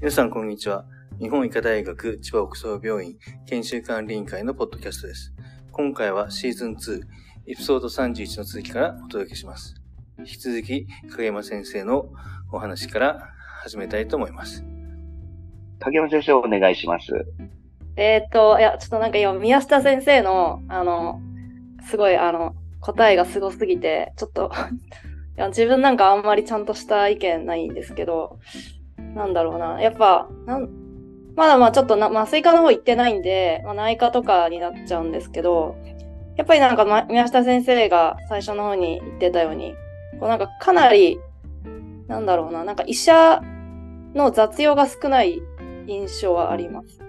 皆さん、こんにちは。日本医科大学千葉北総病院研修管理委員会のポッドキャストです。今回はシーズン2、エピソード31の続きからお届けします。引き続き、影山先生のお話から始めたいと思います。影山先生お願いします。えーっと、いや、ちょっとなんか今、宮下先生の、あの、すごい、あの、答えがすごすぎて、ちょっと いや、自分なんかあんまりちゃんとした意見ないんですけど、なんだろうな。やっぱ、なん、まだまあちょっとな、麻酔科の方行ってないんで、まあ、内科とかになっちゃうんですけど、やっぱりなんか、ま、宮下先生が最初の方に言ってたように、こうなんかかなり、なんだろうな、なんか医者の雑用が少ない印象はあります。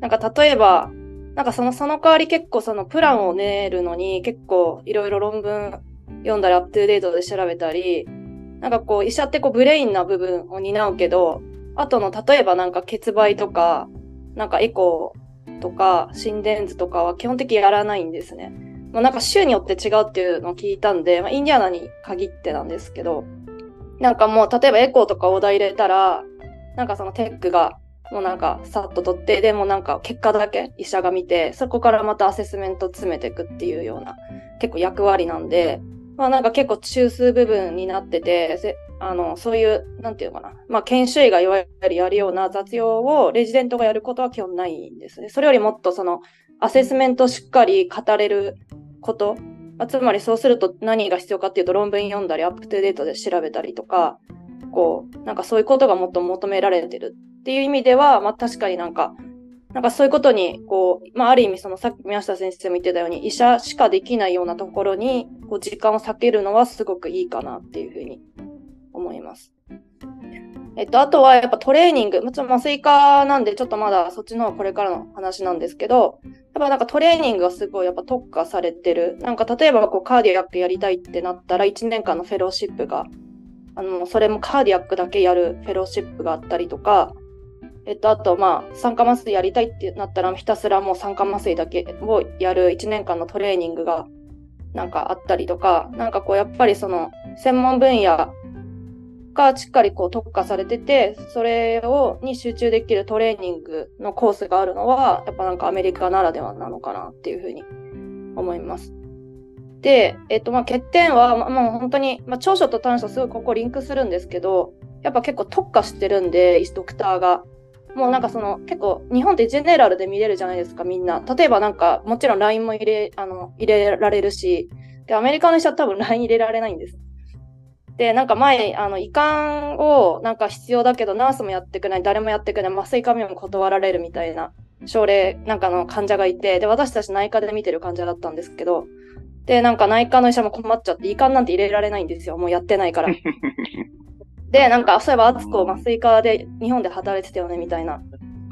なんか例えば、なんかその、その代わり結構そのプランを練るのに結構いろいろ論文読んだりアップデートで調べたり、なんかこう医者ってこう brain な部分を担うけど、あとの例えばなんか血培とか、なんかエコーとか心電図とかは基本的にやらないんですね。まあなんか州によって違うっていうのを聞いたんで、まあインディアナに限ってなんですけど、なんかもう例えばエコーとかオーダー入れたら、なんかその tech がもうなんかさっと取って、でもなんか結果だけ医者が見て、そこからまたアセスメント詰めていくっていうような結構役割なんで、まあなんか結構中枢部分になってて、あの、そういう、なんていうのかな。まあ研修医がいわゆるやるような雑用をレジデントがやることは基本ないんですね。それよりもっとそのアセスメントしっかり語れること。まあつまりそうすると何が必要かっていうと論文読んだりアップトゥデートで調べたりとか、こう、なんかそういうことがもっと求められてるっていう意味では、まあ確かになんか、なんかそういうことに、こう、まあある意味そのさっき宮下先生も言ってたように、医者しかできないようなところに、こう時間を割けるのはすごくいいかなっていうふうに思います。えっと、あとはやっぱトレーニング、もちろん麻酔科なんでちょっとまだそっちの方これからの話なんですけど、やっぱなんかトレーニングがすごいやっぱ特化されてる。なんか例えばこうカーディアックやりたいってなったら1年間のフェローシップが、あの、それもカーディアックだけやるフェローシップがあったりとか、えっと、あと、まあ、酸化麻酔やりたいってなったら、ひたすらもう酸化麻酔だけをやる1年間のトレーニングが、なんかあったりとか、なんかこう、やっぱりその、専門分野がしっかりこう特化されてて、それを、に集中できるトレーニングのコースがあるのは、やっぱなんかアメリカならではなのかなっていうふうに思います。で、えっと、まあ、欠点は、まあ、もう本当に、まあ、長所と短所すごいここリンクするんですけど、やっぱ結構特化してるんで、ドクターが。もうなんかその結構日本ってジェネラルで見れるじゃないですかみんな。例えばなんかもちろん LINE も入れ、あの、入れられるし、で、アメリカの人は多分 LINE 入れられないんです。で、なんか前、あの、移管をなんか必要だけどナースもやってくれない、誰もやってくれない、麻酔科も断られるみたいな症例なんかの患者がいて、で、私たち内科で見てる患者だったんですけど、で、なんか内科の医者も困っちゃって、移管なんて入れられないんですよ。もうやってないから。で、なんか、そういえば、あつこ麻酔科で日本で働いてたよね、みたいな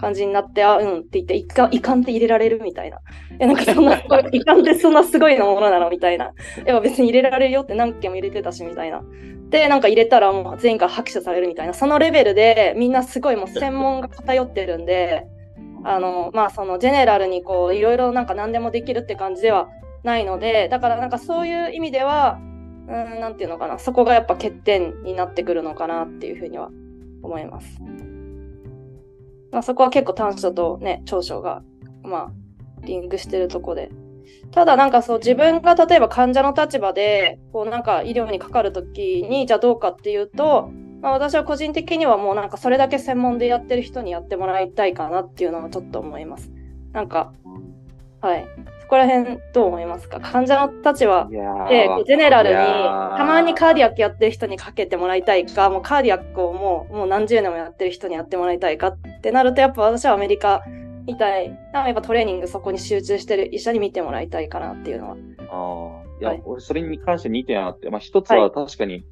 感じになって、あ、うんって言って、いかん、いかんって入れられるみたいな。え、なんかそんな、いかんってそんなすごいのものなのみたいな。やっぱ別に入れられるよって何件も入れてたし、みたいな。で、なんか入れたらもう全員から拍手されるみたいな。そのレベルで、みんなすごいもう専門が偏ってるんで、あの、まあ、その、ジェネラルにこう、いろいろなんか何でもできるって感じではないので、だからなんかそういう意味では、うん、なんていうのかな。そこがやっぱ欠点になってくるのかなっていうふうには思います。まあそこは結構短所とね、長所が、まあ、リンクしてるとこで。ただなんかそう自分が例えば患者の立場で、こうなんか医療にかかるときに、じゃあどうかっていうと、まあ私は個人的にはもうなんかそれだけ専門でやってる人にやってもらいたいかなっていうのはちょっと思います。なんか、はい。そこら辺どう思いますか？患者の立場で、ジェネラルに、たまにカーディアックやってる人にかけてもらいたいか、もうカーディアックをもうもう何十年もやってる人にやってもらいたいかってなると、やっぱ私はアメリカみたいな、やっぱトレーニングそこに集中してる医者に見てもらいたいかなっていうのは。ああ。いや、はい。俺それに関して2点あって、まあ一つは確かに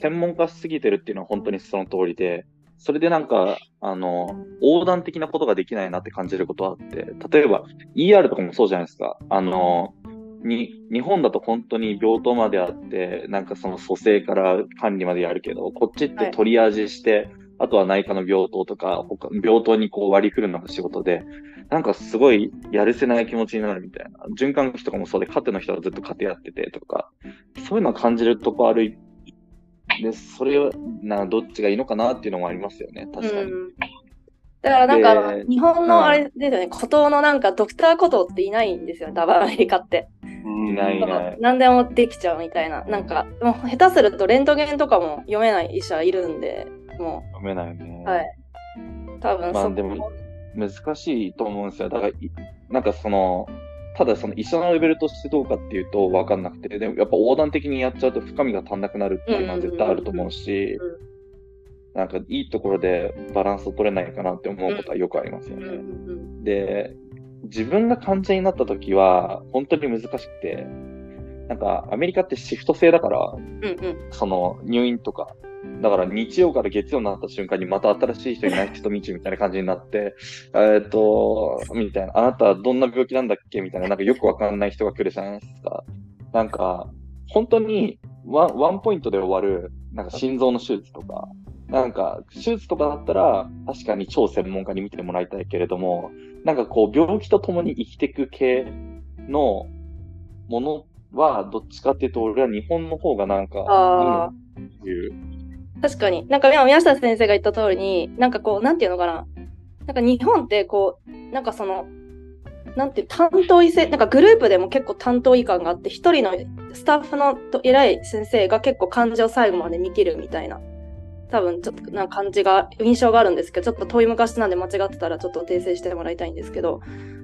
専門化しすぎてるっていうのは本当にその通りで、それでなんか、あの、横断的なことができないなって感じることはあって、例えば ER とかもそうじゃないですか。あの、に、日本だと本当に病棟まであって、なんかその蘇生から管理までやるけど、こっちってトリアージして、あとは内科の病棟とか、他病棟にこう割り振るのが仕事で、なんかすごいやるせない気持ちになるみたいな。循環器とかもそうで、カテの人はずっとカテやっててとか、そういうのを感じるとこあるで、それを、な、どっちがいいのかなっていうのもありますよね。確かに。うんだからなんか、で日本のあれですよね、孤島のなんかドクターコトーっていないんですよ、多分アメリカって。うんいないいない。何でもできちゃうみたいな。なんか、もう下手するとレントゲンとかも読めない医者いるんで、も読めないね。う、はい。多分そこまあでも、難しいと思うんですよ。だからい、なんかその、ただその医者のレベルとしてどうかっていうと分かんなくて、でもやっぱ横断的にやっちゃうと深みが足んなくなるっていうのは絶対あると思うしなんかいいところでバランスを取れないかなって思うことはよくありますよね。ん。で、自分が患者になった時は本当に難しくて、なんかアメリカってシフト制だから、うんうん。その入院とか、だから日曜から月曜になった瞬間にまた新しい人にナイスと見ちみたいな感じになって、えっと、みたいな、あなたはどんな病気なんだっけみたいな、なんかよくわかんない人が来るじゃないですか。なんか、本当にワンワンポイントで終わる、なんか心臓の手術とか、なんか、手術とかだったら、確かに超専門家に見てもらいたいけれども、なんかこう、病気と共に生きていく系のものは、どっちかっていうと、俺は日本の方がなんか、いいのああ、っていう。確かに。なんか宮下先生が言った通りに、なんかこう、なんていうのかな。なんか日本ってこう、なんかその、なんていう、担当医生、なんかグループでも結構担当医感があって、一人のスタッフの偉い先生が結構患者を最後まで見切るみたいな。多分ちょっとな感じが、印象があるんですけど、ちょっと遠い昔なんで間違ってたらちょっと訂正してもらいたいんですけど、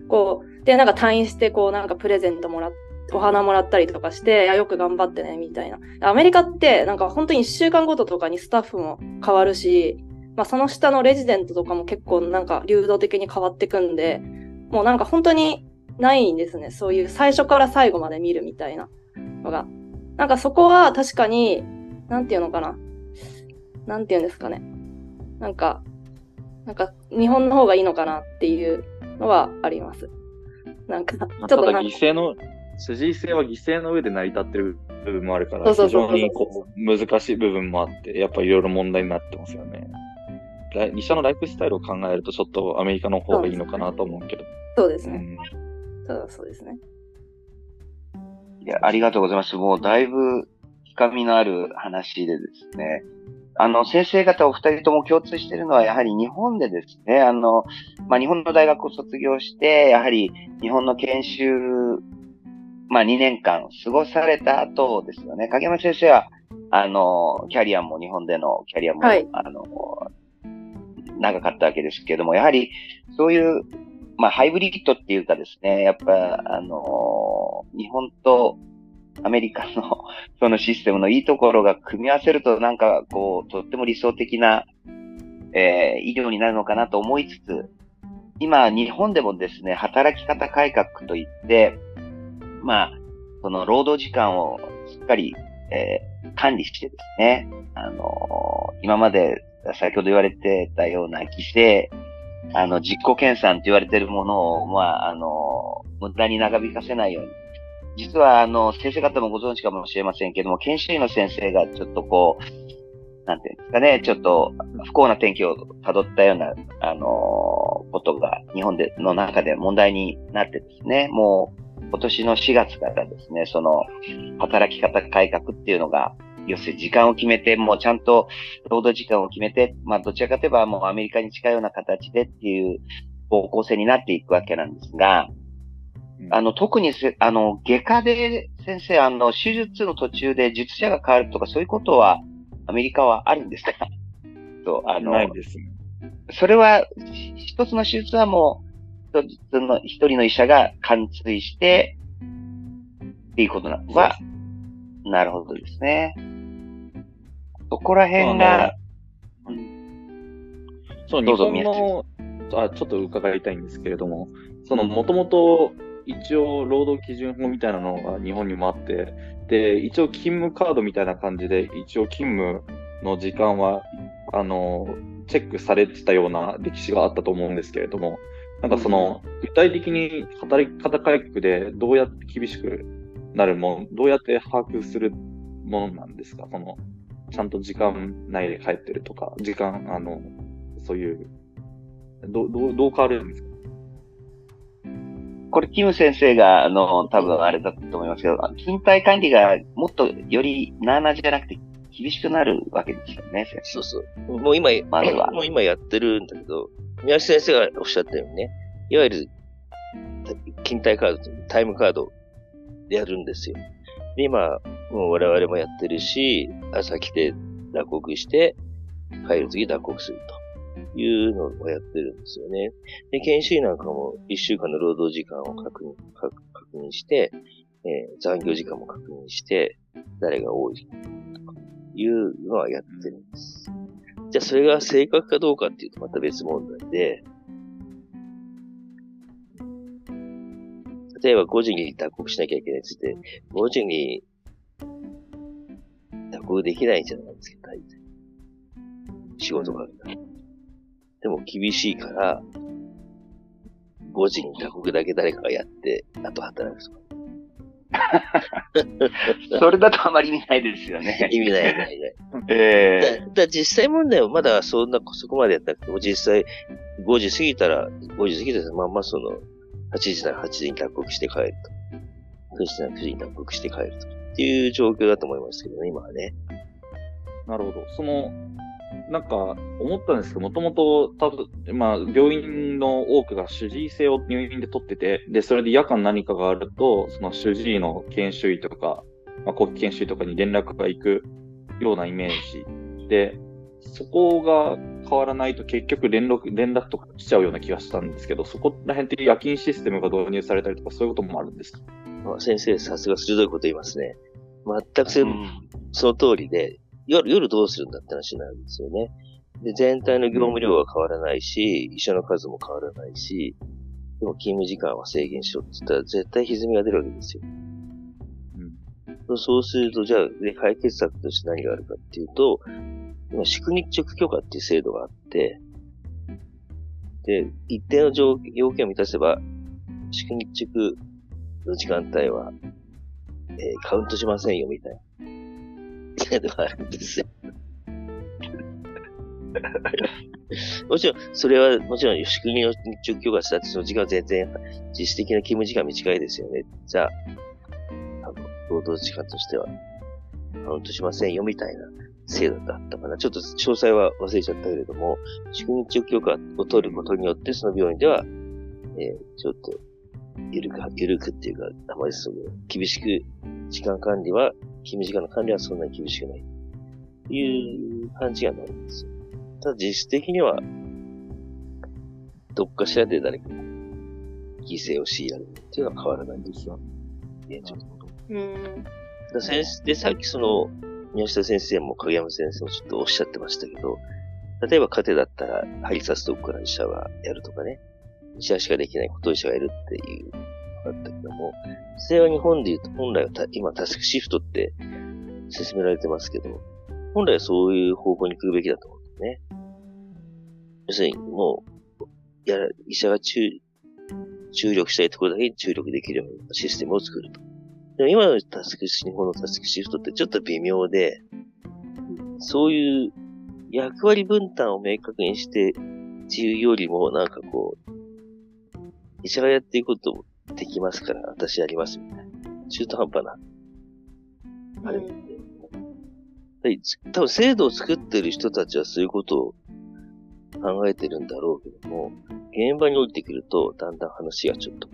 こう、で、なんか退院して、こう、なんかプレゼントもらってお花もらったりとかして、いや、よく頑張ってね、みたいな。アメリカって、なんか本当に1週間ごととかにスタッフも変わるし、まあその下のレジデントとかも結構なんか流動的に変わってくんで、もうなんか本当にないんですね。そういう最初から最後まで見るみたいなのが。なんかそこは確かに、なんていうのかな。なんていうんですかね。なんか、なんか日本の方がいいのかなっていうのはあります。なんか、ちょっとなんか、犠牲の、主治医性は犠牲の上で成り立ってる部分もあるから、そうそうそうそう非常にこう難しい部分もあって、やっぱいろいろ問題になってますよね。医者のライフスタイルを考えると、ちょっとアメリカの方がいいのかなと思うけど。そうですね。うんただそうですね。いや、ありがとうございます。もうだいぶ深みのある話でですね。あの、先生方お二人とも共通しているのは、やはり日本でですね、あの、まあ、日本の大学を卒業して、やはり日本の研修、まあ、2年間過ごされた後ですよね。影山先生は、あの、キャリアも日本でのキャリアも、はいあの、長かったわけですけども、やはりそういう、まあ、ハイブリッドっていうかですね、やっぱ、あの、日本とアメリカの そのシステムのいいところが組み合わせると、なんか、こう、とっても理想的な、えー医療になるのかなと思いつつ、今、日本でもですね、働き方改革といって、まあ、その労働時間をしっかり、えー管理してですね、あの今まで先ほど言われてたような規制、あの、実行研鑽って言われてるものを、まあ、あの、無駄に長引かせないように。実は、あの、先生方もご存知かもしれませんけども、研修医の先生がちょっとこう、なんていうんですかね、ちょっと不幸な天気を辿ったような、あの、ことが日本で、の中で問題になってですね、もう今年の4月からですね、その、働き方改革っていうのが、要するに時間を決めて、もうちゃんと労働時間を決めて、まあどちらかといえばもうアメリカに近いような形でっていう方向性になっていくわけなんですが、あの、特にせ、あの、外科で先生、あの、手術の途中で術者が変わるとかそういうことはアメリカはあるんですか？そう、あの、ないですね。それは、ひ一つの手術はもう、一つの、一人の医者が貫通して、っていうことなのは、なるほどですね。そこら辺が、そう、日どうぞ本の、あ、ちょっと伺いたいんですけれども、その、もともと、一応、労働基準法みたいなのが日本にもあって、で、一応、勤務カードみたいな感じで、一応、勤務の時間は、あの、チェックされてたような歴史があったと思うんですけれども、なんかその、具体的に働き方改革でどうやって厳しくなるもん、どうやって把握するものなんですか？その、ちゃんと時間内で帰ってるとか、時間、あの、そういう、どう、どう、どう変わるんですか？これ、キム先生が、あの、多分あれだと思いますけど、勤怠管理がもっとよりなあなあじゃなくて、厳しくなるわけですよね、先そうそう。もう今、まずは。もう今やってるんだけど、宮下先生がおっしゃったようにね、いわゆる、勤怠カード、タイムカードでやるんですよ。で、今、もう我々もやってるし、朝来て脱獄して、帰る次脱獄するというのをやってるんですよね。で、研修医なんかも一週間の労働時間を確認、確確認して、えー残業時間も確認して、誰が多いというのはやってるんです。じゃあそれが正確かどうかっていうとまた別問題で、例えば5時に脱獄しなきゃいけないって言って、5時に脱獄できないじゃないですか、大体。仕事があるから。でも厳しいから、5時に脱獄だけ誰かがやって、あと働くとか。それだとあまり意味ないですよね。意味ない、意味ない。えだだ実際問題はまだそんな、そこまでやったなくても、実際5時過ぎたら、5時過ぎたらまんまその、8時なら8時に脱獄して帰ると。9時なら9時に脱獄して帰ると。っていう状況だと思いますけどね、今はね。なるほど。その、なんか、思ったんですけど、もともと、たぶん、まあ、病院の多くが主治医制を入院で取ってて、で、それで夜間何かがあると、その主治医の研修医とか、まあ、後期研修医とかに連絡が行くようなイメージ。で、そこが変わらないと結局連絡、連絡とか来ちゃうような気がしたんですけど、そこら辺って夜勤システムが導入されたりとか、そういうこともあるんですか？まあ、先生、さすが鋭いこと言いますね。全くその通りで、夜、夜どうするんだって話なんですよね。で、全体の業務量は変わらないし、医者の数も変わらないし、でも勤務時間は制限しろって言ったら絶対歪みが出るわけですよ。うん。そうすると、じゃあ、で解決策として何があるかっていうと、今、宿日直許可っていう制度があって、で、一定の条要件を満たせば、宿日直の時間帯は、えーカウントしませんよ、みたいな。制度があるんですよ。もちろん、それは、もちろん、宿日の直許可したって、その時間は全然、実質的な勤務時間短いですよね。じゃあ、あの、労働時間としては、カウントしませんよ、みたいな制度だったかな。ちょっと詳細は忘れちゃったけれども、宿日直許可を取ることによって、その病院では、えーちょっと、ゆるく、ゆるくっていうか、あまりその、厳しく、時間管理は、勤務時間の管理はそん。なに厳しくない。いう感じがないん。ですよ。ただ実質的には、どっかしらで誰か犠牲を強いられるっていうのは変わらないん。ですよ。現状。うん。だ先生で、さっきその、宮下先生も影山先生もちょっとおっしゃってましたけど、例えば家庭だったら、針刺すとこから医者はやるとかね、医者しかできないことを医者がやるっていうのがあったけども、それは日本で言うと、本来はた今タスクシフトって進められてますけども、本来はそういう方向に来るべきだと思うんですね。要するに、もう、や、医者が注、注力したいところだけに注力できるようなシステムを作ると。でも今のタスクシ、日本のタスクシフトってちょっと微妙で、そういう役割分担を明確にして、っていうよりも、なんかこう、医者がやっていくこともできますから、私やりますみたいな。中途半端な。あれって。はい多分制度を作ってる人たちはそういうことを考えてるんだろうけども、現場に降りてくると、だんだん話がちょっと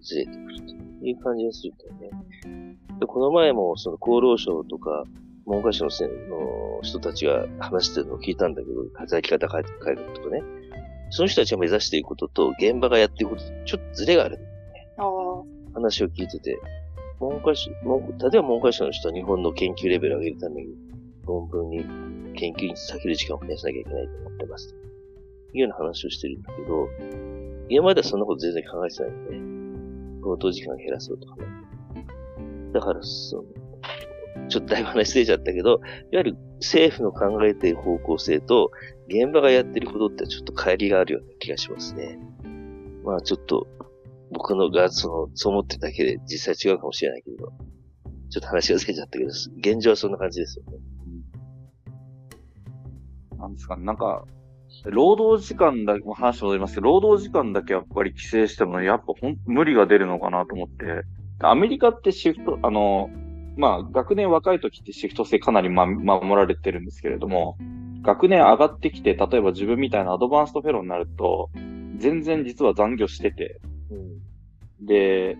ずれてくるという感じがするんだよね。でこの前も、その厚労省とか、文科省の人たちが話してるのを聞いたんだけど、働き方変えるとかね。その人たちが目指していくことと、現場がやっていくことと、ちょっとズレがある。ああ。話を聞いてて、文科省、文例えば文科省の人は日本の研究レベルを上げるために、論文に、研究に避ける時間を増やさなきゃいけないと思ってます。というような話をしてるんだけど、今まではそんなこと全然考えてないのね。労働時間減らそうとかね。だから、その、ちょっとだいぶ話ずれちゃったけど、いわゆる政府の考えている方向性と、現場がやってることってちょっと乖離があるような気がしますね。まあちょっと、僕のが、その、そう思ってるだけで実際違うかもしれないけど、ちょっと話がずれちゃったけど、現状はそんな感じですよね。なんですかね、なんか、労働時間だけ、話戻りますけど、労働時間だけやっぱり規制しても、やっぱほん無理が出るのかなと思って、アメリカってシフト、あの、まあ、学年若い時ってシフト制かなり、ま、守られてるんですけれども、学年上がってきて、例えば自分みたいなアドバンストフェローになると、全然実は残業してて、うん、で、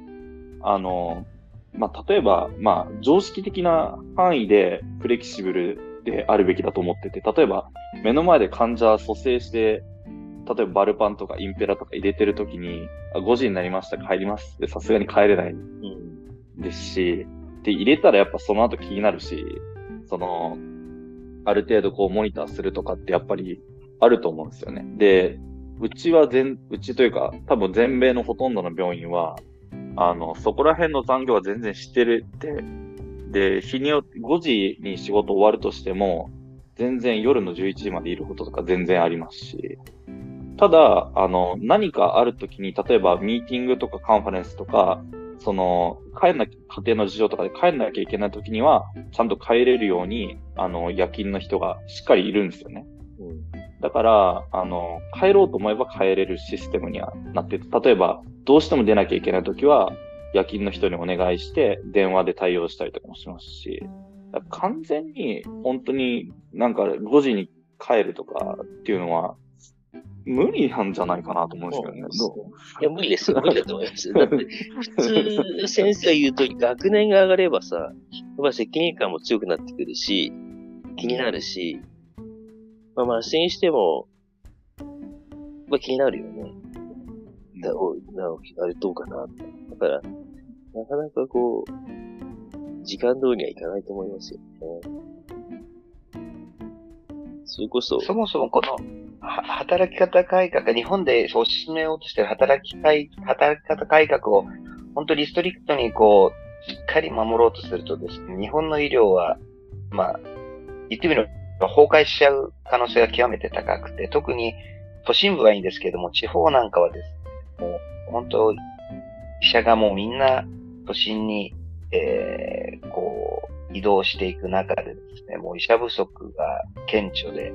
あの、まあ、例えば、まあ、常識的な範囲でフレキシブルであるべきだと思ってて、例えば、目の前で患者蘇生して、例えばバルパンとかインペラとか入れてるときに、5時になりました、帰りますってさすがに帰れないですし、で、入れたらやっぱその後気になるし、その、ある程度こうモニターするとかってやっぱりあると思うんですよね。で、うちは全、うちというか、多分全米のほとんどの病院は、あの、そこら辺の残業は全然してるって、で、日によって、5時に仕事終わるとしても、全然夜の11時までいることとか全然ありますし、ただ、あの、何かあるときに、例えばミーティングとかカンファレンスとか、その、帰んなきゃ、家庭の事情とかで帰んなきゃいけないときには、ちゃんと帰れるように、あの、夜勤の人がしっかりいるんですよね。うん、だから、あの、帰ろうと思えば帰れるシステムにはなってて、例えば、どうしても出なきゃいけないときは、夜勤の人にお願いして、電話で対応したりとかもしますし、完全に、本当になんか5時に帰るとかっていうのは、無理なんじゃないかなと思うんですけどね。どう？いや、無理ですよ。無理だと思います。だって、普通、先生が言うと学年が上がればさ、やっぱ責任感も強くなってくるし、気になるし、まあまあ、それにしても、まあ気になるよね。だおなあれどうかなだから、なかなかこう、時間通りにはいかないと思いますよね。それこそ。そもそもこの、働き方改革、日本で推し進めようとしている働き働き方改革を、本当リストリクトにこう、しっかり守ろうとするとですね、日本の医療は、まあ、言ってみれば崩壊しちゃう可能性が極めて高くて、特に都心部はいいんですけれども、地方なんかはですね、もう本当、医者がもうみんな都心に、えー、こう、移動していく中でですね、もう医者不足が顕著で、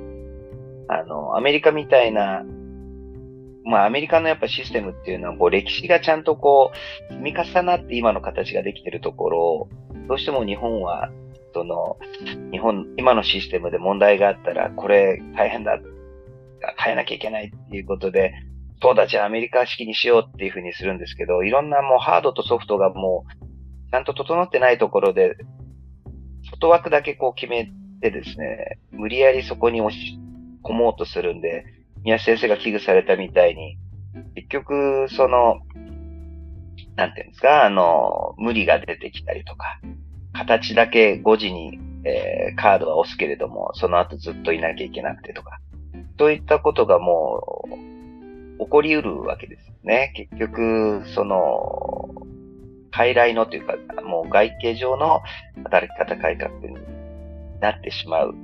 あの、アメリカみたいな、まあアメリカのやっぱシステムっていうのは、こう歴史がちゃんとこう、積み重なって今の形ができてるところをどうしても日本は、その、日本、今のシステムで問題があったら、これ大変だ、変えなきゃいけないっていうことで、そうだ、じゃあアメリカ式にしようっていうふうにするんですけど、いろんなもうハードとソフトがもう、ちゃんと整ってないところで、外枠だけこう決めてですね、無理やりそこに押し込もうとするんで、宮先生が危惧されたみたいに、結局、その、なんていうんですか、あの、無理が出てきたりとか、形だけ5時に、えー、カードは押すけれども、その後ずっといなきゃいけなくてとか、そういったことがもう、起こりうるわけですよね。結局、その、傀儡のというか、もう外形上の働き方改革になってしまう。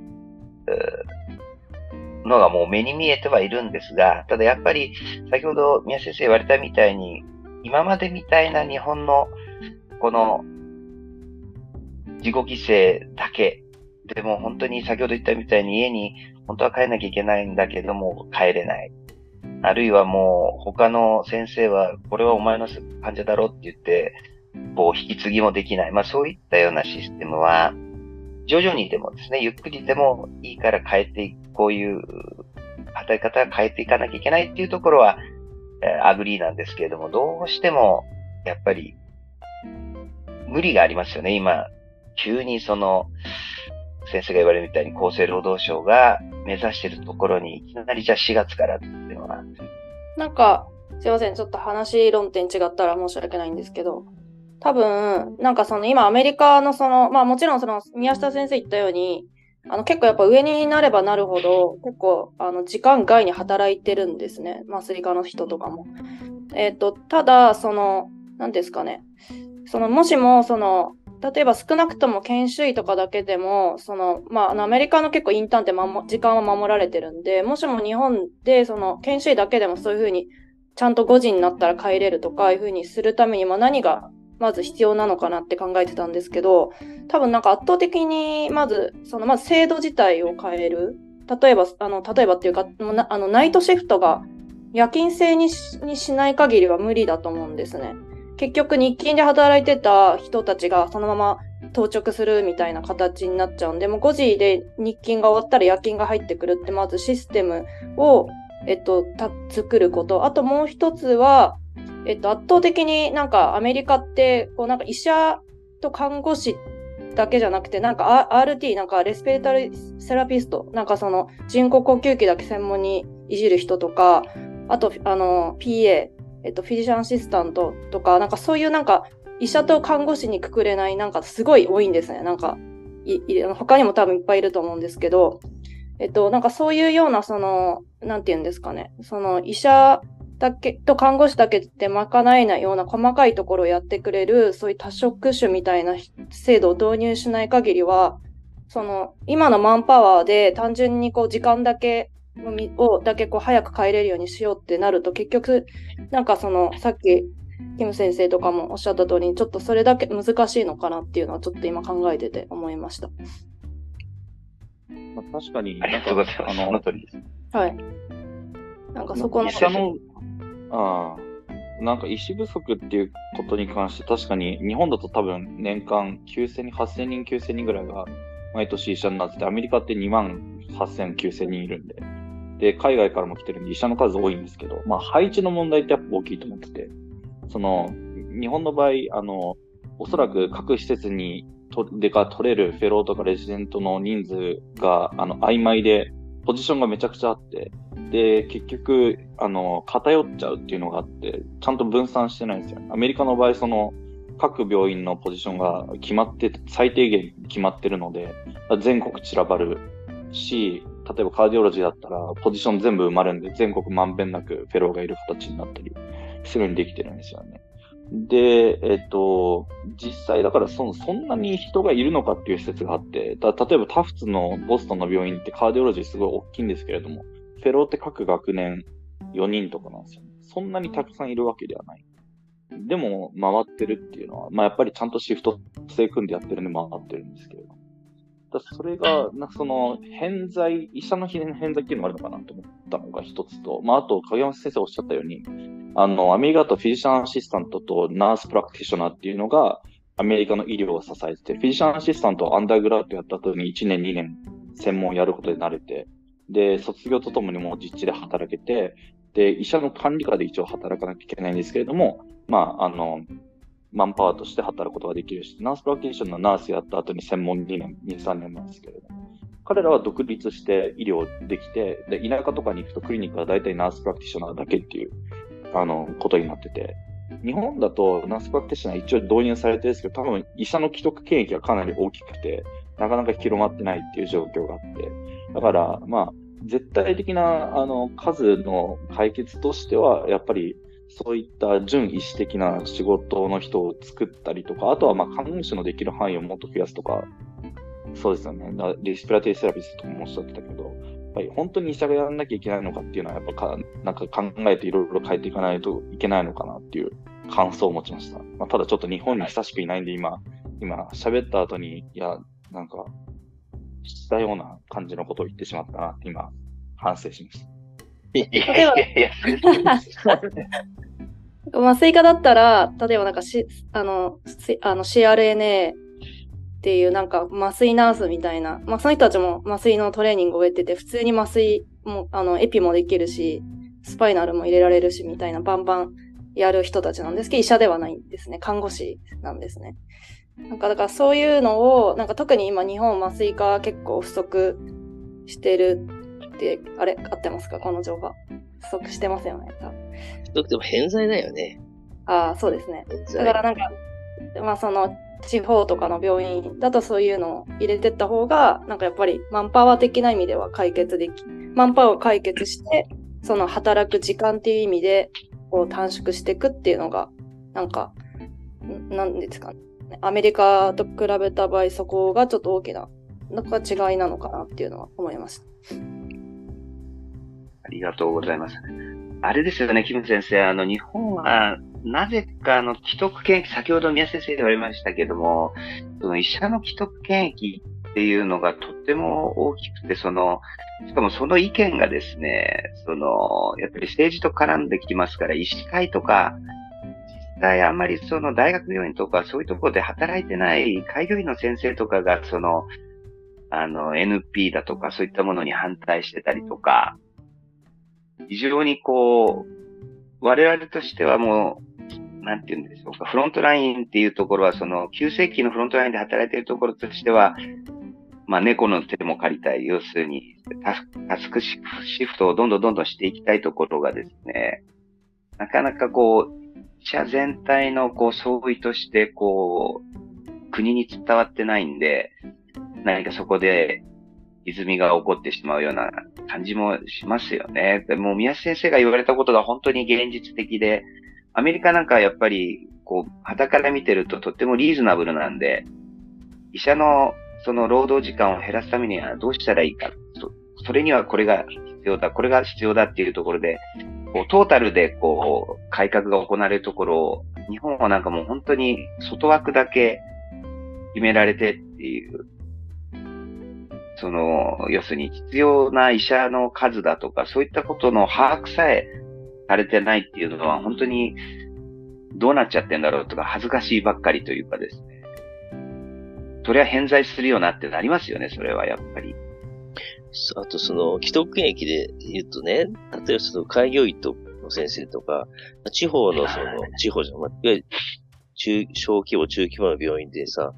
のがもう目に見えてはいるんですが、ただやっぱり先ほど宮先生言われたみたいに、今までみたいな日本のこの自己犠牲だけ、でも本当に先ほど言ったみたいに家に本当は帰らなきゃいけないんだけども帰れない。あるいはもう他の先生はこれはお前の患者だろって言って、こう引き継ぎもできない。まあそういったようなシステムは、徐々にでもですね、ゆっくりでもいいから変えていく、こういう働き方を変えていかなきゃいけないっていうところは、えー、 agree なんですけれども、どうしても、やっぱり、無理がありますよね。今、急にその、先生が言われるみたいに厚生労働省が目指してるところに、いきなりじゃあ4月からっていうのは。なんか、すいません。ちょっと話論点違ったら申し訳ないんですけど、多分、なんかその今アメリカのその、まあもちろんその宮下先生言ったように、あの結構やっぱ上になればなるほど、結構あの時間外に働いてるんですね。まあスリカの人とかも。えっ、ー、と、ただ、その、何ですかね。その、もしも、その、例えば少なくとも研修医とかだけでも、その、まあ、あの、アメリカの結構インターンって守、時間は守られてるんで、もしも日本で、その、研修医だけでもそういうふうに、ちゃんと5時になったら帰れるとか、いうふうにするために、まあ、何がまず必要なのかなって考えてたんですけど、多分なんか圧倒的に、まず、その、まず制度自体を変える。例えば、あの、例えばっていうか、あの、ナイトシフトが夜勤制にしない限りは無理だと思うんですね。結局日勤で働いてた人たちがそのまま当直するみたいな形になっちゃうんで、もう5時で日勤が終わったら夜勤が入ってくるってまずシステムを、えっと、作ること。あともう一つは、えっと、圧倒的になんかアメリカって、こうなんか医者と看護師だけじゃなくて、なんか RT、なんかレスペレタルセラピスト、なんかその人工呼吸器だけ専門にいじる人とか、あと、あの、PA、えっと、フィジシャンアシスタントとか、なんかそういうなんか医者と看護師にくくれない、なんかすごい多いんですね。なんか、いい他にも多分いっぱいいると思うんですけど、えっと、なんかそういうような、その、なんて言うんですかね。その医者だけと看護師だけで賄えないような細かいところをやってくれる、そういう多職種みたいな制度を導入しない限りは、その、今のマンパワーで単純にこう時間だけをだけこう早く帰れるようにしようってなると結局なんかそのさっきキム先生とかもおっしゃった通りにちょっとそれだけ難しいのかなっていうのはちょっと今考えてて思いました。まあ、確かに、なんか、あの、の通りです。はい。なんかそこの。医者の、ああ、なんか医師不足っていうことに関して確かに日本だと多分年間9000人、8000人、9000人ぐらいが毎年医者になってて、アメリカって2万8000、9000人いるんで、で、海外からも来てるんで医者の数多いんですけど、まあ配置の問題ってやっぱ大きいと思ってて、その、日本の場合、あの、おそらく各施設にとでか取れるフェローとかレジデントの人数が、あの、曖昧で、ポジションがめちゃくちゃあって、で、結局、あの、偏っちゃうっていうのがあって、ちゃんと分散してないんですよ。アメリカの場合、その、各病院のポジションが決まって、最低限決まってるので、全国散らばるし、例えばカーディオロジーだったら、ポジション全部埋まるんで、全国まんべんなくフェローがいる形になったりするようにできてるんですよね。で、えっと、実際だからその、そんなに人がいるのかっていう施設があって、だ例えばタフツのボストンの病院ってカーディオロジーすごい大きいんですけれども、フェローって各学年4人とかなんですよね。そんなにたくさんいるわけではない。でも、回ってるっていうのは、まあやっぱりちゃんとシフト制組んでやってるんで回ってるんですけれど。だそれが、なその、偏在、医者の偏在っていうのがあるのかなと思ったのが一つと、まああと、影山先生おっしゃったように、あの、アメリカと physician assistant と nurse practitioner っていうのが、アメリカの医療を支えてて、 physician assistant を undergrad やった後に1年2年専門をやることで慣れて、で、卒業とともにもう実地で働けて、で、医者の管理下で一応働かなきゃいけないんですけれども、まあ、あの、マンパワーとして働くことができるし、 nurse practitioner のナースやった後に専門2年、2、3年なんですけれども、彼らは独立して医療できて、で、田舎とかに行くとクリニックは大体 nurse practitioner だけっていうあの、ことになってて、日本だとナースプラクティショナー一応導入されてるんですけど、多分医者の既得権益がかなり大きくて、なかなか広まってないっていう状況があって、だから、まあ、絶対的な、あの、数の解決としては、やっぱり、そういった準医師的な仕事の人を作ったりとか、あとは、まあ、看護師のできる範囲をもっと増やすとか、そうですよね。リスピラティセラピストもおっしゃってたけど、ぱり本当に医者がやらなきゃいけないのかっていうのは、やっぱか、なんか考えていろいろ変えていかないといけないのかなっていう感想を持ちました。まあ、ただちょっと日本に久しくいないんで、今、今喋った後に、いや、なんか、したような感じのことを言ってしまったなって今、反省しました。いやいやいや。麻酔科だったら、例えばなんかし、あの、あの CRNA っていうなんか麻酔ナースみたいな、まあその人たちも麻酔のトレーニングを終えてて、普通に麻酔も、あの、エピもできるし、スパイナルも入れられるしみたいなバンバンやる人たちなんですけど、医者ではないんですね。看護師なんですね。なんかだからそういうのを、なんか特に今日本麻酔科結構不足してるって、あれ合ってますか？この情報。不足してますよね。不足でも偏在だよね。ああ、そうですね。だからなんか、まあその、地方とかの病院だとそういうのを入れてった方が、なんかやっぱりマンパワー的な意味では解決でき、マンパワーを解決して、その働く時間っていう意味で、こう短縮していくっていうのが、なんか、なんですかね。アメリカと比べた場合、そこがちょっと大きな、なんか違いなのかなっていうのは思いました。ありがとうございます。あれですよね、キム先生。あの、日本は、なぜか、あの、既得権益、先ほど宮先生言われましたけども、その医者の既得権益っていうのがとっても大きくて、その、しかもその意見がですね、その、やっぱり政治と絡んできますから、医師会とか、対あんまりその大学病院とかそういうところで働いてない開業医の先生とかがその、あの NP だとかそういったものに反対してたりとか、非常にこう、我々としてはもう、なんて言うんでしょうか、フロントラインっていうところは、その、急性期のフロントラインで働いているところとしては、まあ、猫の手も借りたい。要するにタスクシフトをどんどんどんどんしていきたいところがですね、なかなかこう、社全体のこう、総意として、こう、国に伝わってないんで、何かそこで歪みが起こってしまうような感じもしますよね。でも、宮先生が言われたことが本当に現実的で、アメリカなんかはやっぱり、こう、肌から見てるととってもリーズナブルなんで、医者のその労働時間を減らすためにはどうしたらいいか。そそれにはこれが必要だ、これが必要だっていうところで、こうトータルでこう改革が行われるところ、日本はなんかもう本当に外枠だけ決められてっていう、その、要するに必要な医者の数だとか、そういったことの把握さえされてないっていうのは本当にどうなっちゃってんだろうとか恥ずかしいばっかりというかですね。それは偏在するよなってなりますよね、それはやっぱり。あとその、既得権益で言うとね、例えばその開業医との先生とか、地方のその、地方じゃん、まあ、いわゆる中、小規模、中規模の病院でさ、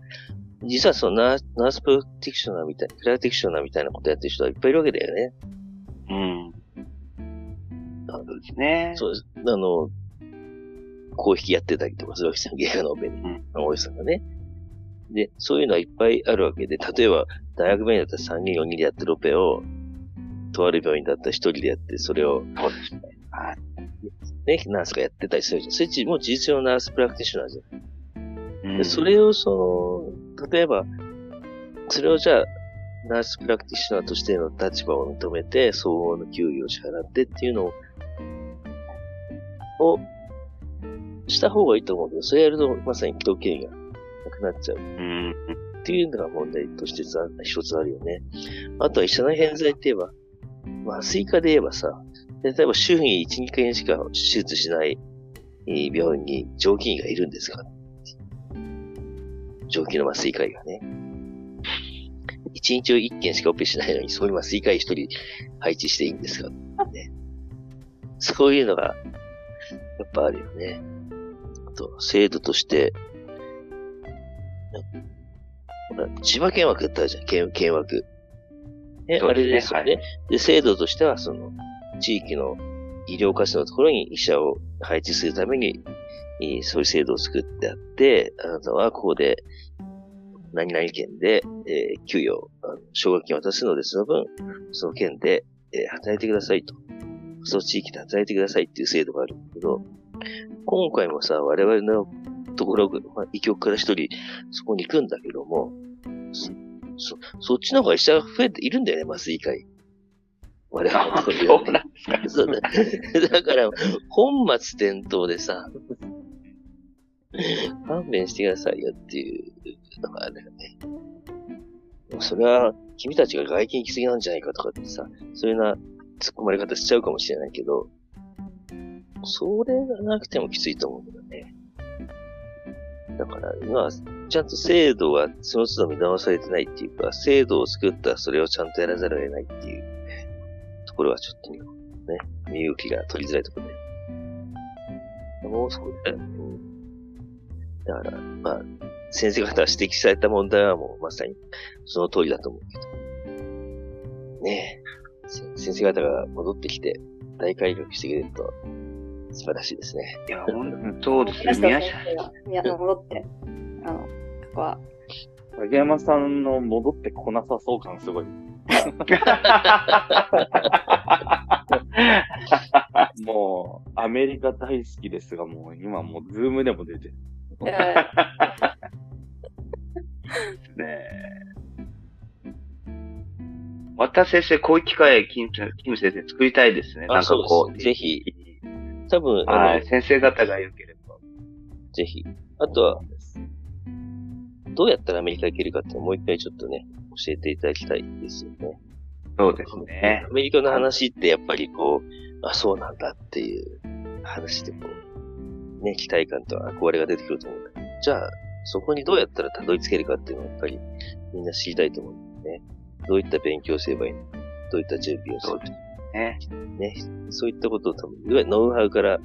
実はそのナーナースプロテクショナーみたい、プラテクショナーみたいなことやってる人はいっぱいいるわけだよね。うん。そうですね。そうです。あの、鈎引きやってたりとかするわけですよ。芸能弁、うん、大石さんがね。で、そういうのはいっぱいあるわけで、例えば、大学病院だったら3人4人でやってるオペを、とある病院だったら1人でやって、それを、そうですね。はい。ね、ナースがやってたりするじゃん。それってもう事実上の nurse practitioner じゃん。うん、でそれを、その、例えば、それをじゃあ、 nurse practitioner としての立場を認めて、相応の給与を支払ってっていうのを、を、した方がいいと思うけど、それやるとまさに既得権がくなっちゃう。っていうのが問題として一つあるよね。あとは医者の偏在って言えば、麻酔科で言えばさ、例えば週に1、2回しか手術しない病院に常勤医がいるんですか常勤の麻酔科医がね。1日を1件しかオペしないのに、そういう麻酔科医1人配置していいんですかね。そういうのが、やっぱあるよね。あと、制度として、千葉県枠だったじゃん、県県枠。ね、あれですよね、はい、で、制度としては、その、地域の医療課長のところに医者を配置するために、そういう制度を作ってあって、あなたはここで、何々県で、えー、給与、奨学金を渡すので、その分、その県で、えー、働いてくださいと。その地域で働いてくださいっていう制度があるんだけど、今回もさ、我々のところ、まあ、医局から一人、そこに行くんだけども、そ、そっちの方が医者が増えているんだよね、麻酔科医。我々のところに、そうなんですか。だ。だから、本末転倒でさ、勘弁してくださいよっていうのがあるよね。それは、君たちが外見行き過ぎなんじゃないかとかってさ、そういうような突っ込まれ方しちゃうかもしれないけど、それがなくてもきついと思うんだよね。だから、まあ、ちゃんと制度はその都度見直されてないっていうか、制度を作ったらそれをちゃんとやらざるを得ないっていうところはちょっとね、身動きが取りづらいところで。もう少し、うん。だから、まあ、先生方が指摘された問題はもうまさにその通りだと思うけど。ねえ、先生方が戻ってきて大改革してくれると素晴らしいですね。いや、本当ですね。宮下宮下戻って、あの、ここは。影山さんの戻ってこなさそう感すごい。もう、アメリカ大好きですが、もう今もう、ズームでも出てる。ねえ。また先生、こういう機会、キム先生作りたいですね。なんかこう。ぜひ、多分、はい、先生方が良ければ。ぜひ。あとは、どうやったらアメリカ行けるかってもう一回ちょっとね、教えていただきたいですよね。そうですね。アメリカの話ってやっぱりこう、あ、そうなんだっていう話でこう、ね、期待感と憧れが出てくると思うんだけど、じゃあ、そこにどうやったらたどり着けるかっていうのはやっぱりみんな知りたいと思うんだよね。どういった勉強をすればいいのか、どういった準備をするか。ね。ね、そういったことを多分、いわゆるノウハウから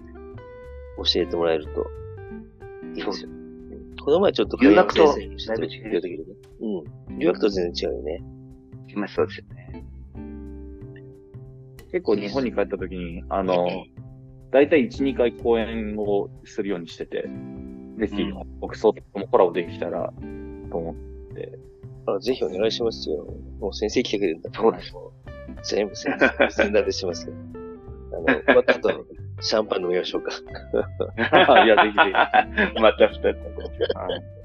教えてもらえるといいですよ。うんこの前ちょっと留学とうん。留学と全然違うよね。まあそうですよね。結構日本に帰った時に、あの、だいたい1、2回講演をするようにしてて、ぜひうん、僕そうともコラボできたら、と思って。あぜひお願いしますよ。もう先生来てくれるんだそうです全部先生、全立てしますよ。あの、終わった後、シャンパン飲みましょうか。いや、ぜひぜひ。また二つ。はい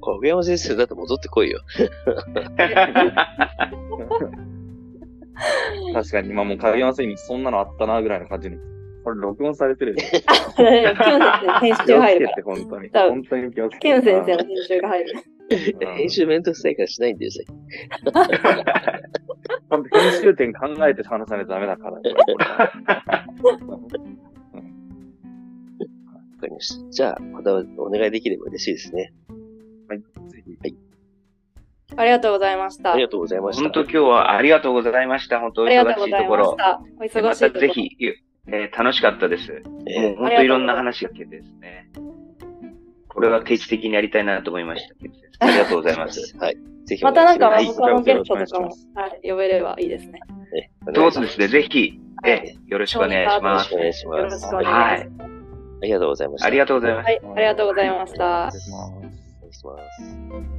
小山先生だって戻ってこいよ。確かに、今もう影山先生にそんなのあったな、ぐらいの感じに。これ録音されてるよ。キム先生編集入るか気をつけて、本当に。本当に気をつら。けて。キム先生の編集が入る。うん編集めんどくさいからしないんだよ、最近。本当編集点考えて話さないとダメだから。わかりました。じゃあ、またお願いできれば嬉しいですね。ぜひ。ありがとうございました。ありがとうございました。本当今日はありがとうございました。本当おありがとう忙しいございましところ。た。お忙しいまところ。たぜひ、えー楽しかったです。えもうー本当いろんな話が聞けてですね。これは定期的にやりたいなと思いました。ありがとうございます。はい。ぜひおまた願ないんか、のゲストとかもはい、呼べればいいですね。えお願いしまそうですね。ぜひ、はいえーよろしくお願いしますよろしく。お願いします。よろしくお願い。ありがとうございました。ありがとうございます。はい、ありがとうございました失礼します。お願いします。